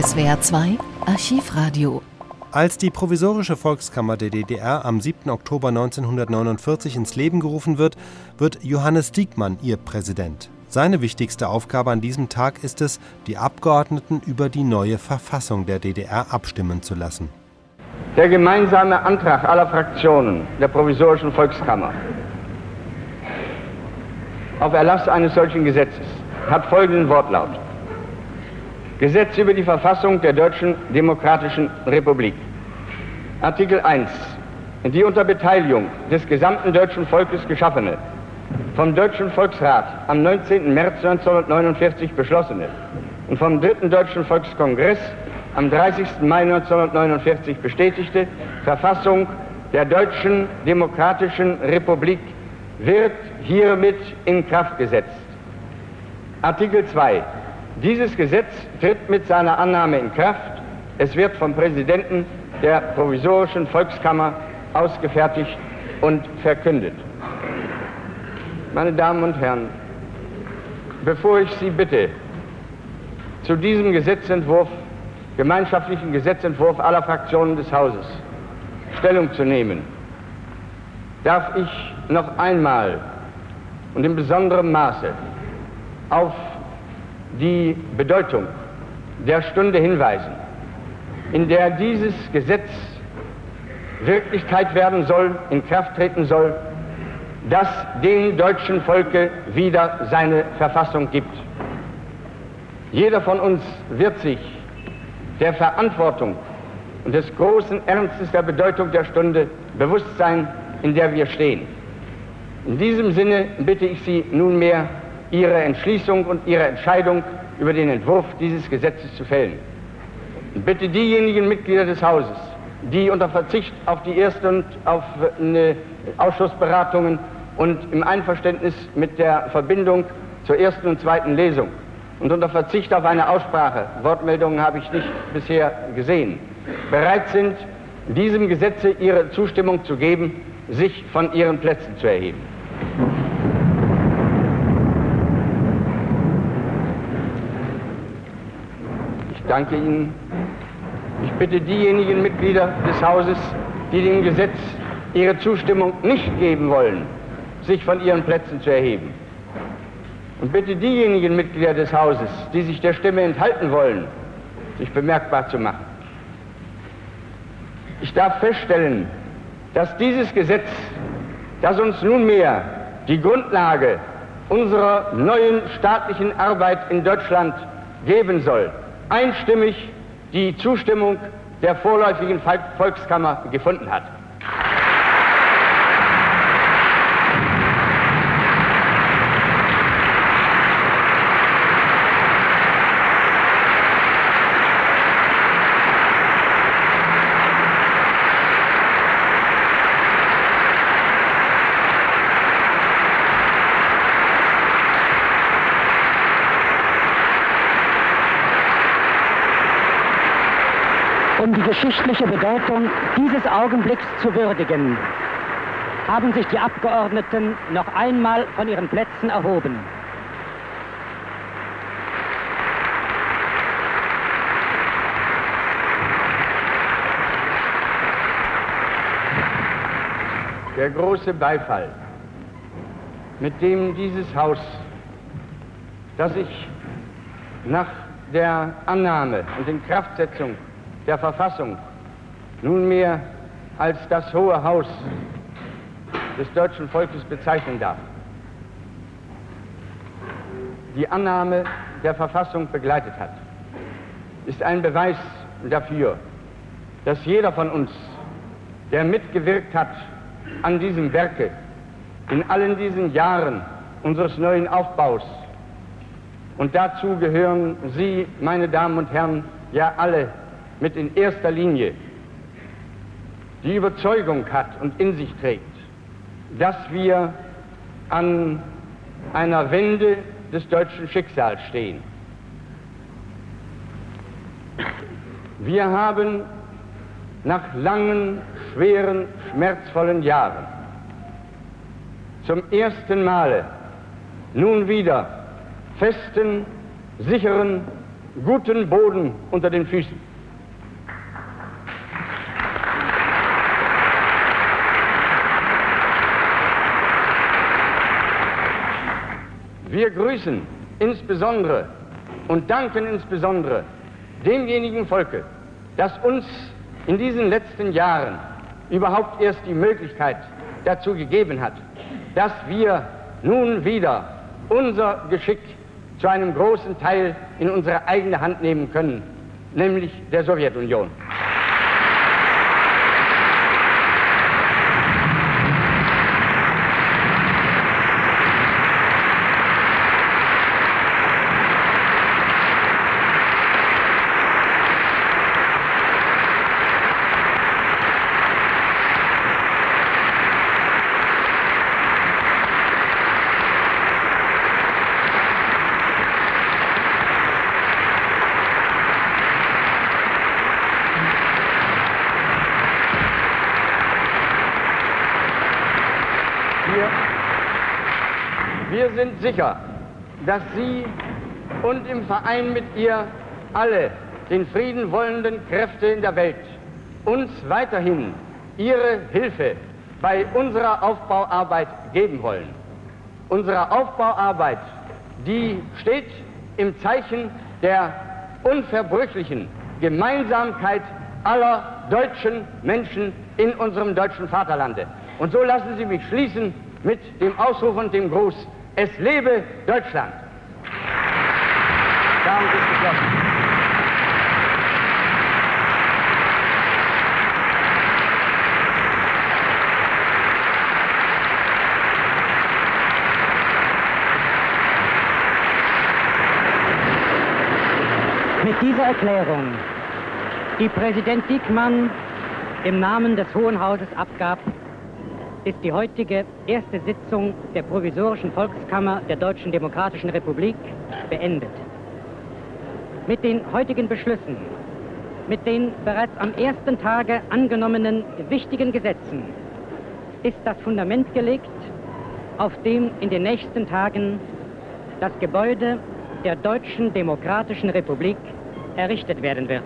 SWR 2 Archivradio. Als die Provisorische Volkskammer der DDR am 7. Oktober 1949 ins Leben gerufen wird, wird Johannes Diekmann ihr Präsident. Seine wichtigste Aufgabe an diesem Tag ist es, die Abgeordneten über die neue Verfassung der DDR abstimmen zu lassen. Der gemeinsame Antrag aller Fraktionen der Provisorischen Volkskammer auf Erlass eines solchen Gesetzes hat folgenden Wortlaut. Gesetz über die Verfassung der Deutschen Demokratischen Republik. Artikel 1. Die unter Beteiligung des gesamten deutschen Volkes geschaffene, vom Deutschen Volksrat am 19. März 1949 beschlossene und vom Dritten Deutschen Volkskongress am 30. Mai 1949 bestätigte Verfassung der Deutschen Demokratischen Republik wird hiermit in Kraft gesetzt. Artikel 2. Dieses Gesetz tritt mit seiner Annahme in Kraft. Es wird vom Präsidenten der provisorischen Volkskammer ausgefertigt und verkündet. Meine Damen und Herren, bevor ich Sie bitte, zu diesem Gesetzentwurf, gemeinschaftlichen Gesetzentwurf aller Fraktionen des Hauses Stellung zu nehmen, darf ich noch einmal und in besonderem Maße auf die Bedeutung der Stunde hinweisen, in der dieses Gesetz Wirklichkeit werden soll, in Kraft treten soll, das dem deutschen Volke wieder seine Verfassung gibt. Jeder von uns wird sich der Verantwortung und des großen Ernstes der Bedeutung der Stunde bewusst sein, in der wir stehen. In diesem Sinne bitte ich Sie nunmehr, ihre Entschließung und ihre Entscheidung über den Entwurf dieses Gesetzes zu fällen. Ich bitte diejenigen Mitglieder des Hauses, die unter Verzicht auf die erste und auf eine Ausschussberatungen und im Einverständnis mit der Verbindung zur ersten und zweiten Lesung und unter Verzicht auf eine Aussprache, Wortmeldungen habe ich nicht bisher gesehen, bereit sind, diesem Gesetze ihre Zustimmung zu geben, sich von ihren Plätzen zu erheben. Danke Ihnen. Ich bitte diejenigen Mitglieder des Hauses, die dem Gesetz ihre Zustimmung nicht geben wollen, sich von ihren Plätzen zu erheben. Und bitte diejenigen Mitglieder des Hauses, die sich der Stimme enthalten wollen, sich bemerkbar zu machen. Ich darf feststellen, dass dieses Gesetz, das uns nunmehr die Grundlage unserer neuen staatlichen Arbeit in Deutschland geben soll, einstimmig die Zustimmung der vorläufigen Volkskammer gefunden hat. Um die geschichtliche Bedeutung dieses Augenblicks zu würdigen, haben sich die Abgeordneten noch einmal von ihren Plätzen erhoben. Der große Beifall, mit dem dieses Haus, das sich nach der Annahme und Inkraftsetzung der Verfassung nunmehr als das Hohe Haus des deutschen Volkes bezeichnen darf. Die Annahme der Verfassung begleitet hat, ist ein Beweis dafür, dass jeder von uns, der mitgewirkt hat an diesem Werke, in allen diesen Jahren unseres neuen Aufbaus, und dazu gehören Sie, meine Damen und Herren, ja alle mit in erster Linie die Überzeugung hat und in sich trägt, dass wir an einer Wende des deutschen Schicksals stehen. Wir haben nach langen, schweren, schmerzvollen Jahren zum ersten Male nun wieder festen, sicheren guten Boden unter den Füßen. Wir grüßen insbesondere und danken insbesondere demjenigen Volke, das uns in diesen letzten Jahren überhaupt erst die Möglichkeit dazu gegeben hat, dass wir nun wieder unser Geschick zu einem großen Teil in unsere eigene Hand nehmen können, nämlich der Sowjetunion. Wir sind sicher, dass Sie und im Verein mit ihr alle den Frieden wollenden Kräfte in der Welt uns weiterhin Ihre Hilfe bei unserer Aufbauarbeit geben wollen. Unsere Aufbauarbeit, die steht im Zeichen der unverbrüchlichen Gemeinsamkeit aller deutschen Menschen in unserem deutschen Vaterlande. Und so lassen Sie mich schließen mit dem Ausruf und dem Gruß, es lebe Deutschland! Damit ist geschlossen. Mit dieser Erklärung, die Präsident Diekmann im Namen des Hohen Hauses abgab, ist die heutige erste Sitzung der Provisorischen Volkskammer der Deutschen Demokratischen Republik beendet. Mit den heutigen Beschlüssen, mit den bereits am ersten Tage angenommenen wichtigen Gesetzen ist das Fundament gelegt, auf dem in den nächsten Tagen das Gebäude der Deutschen Demokratischen Republik errichtet werden wird.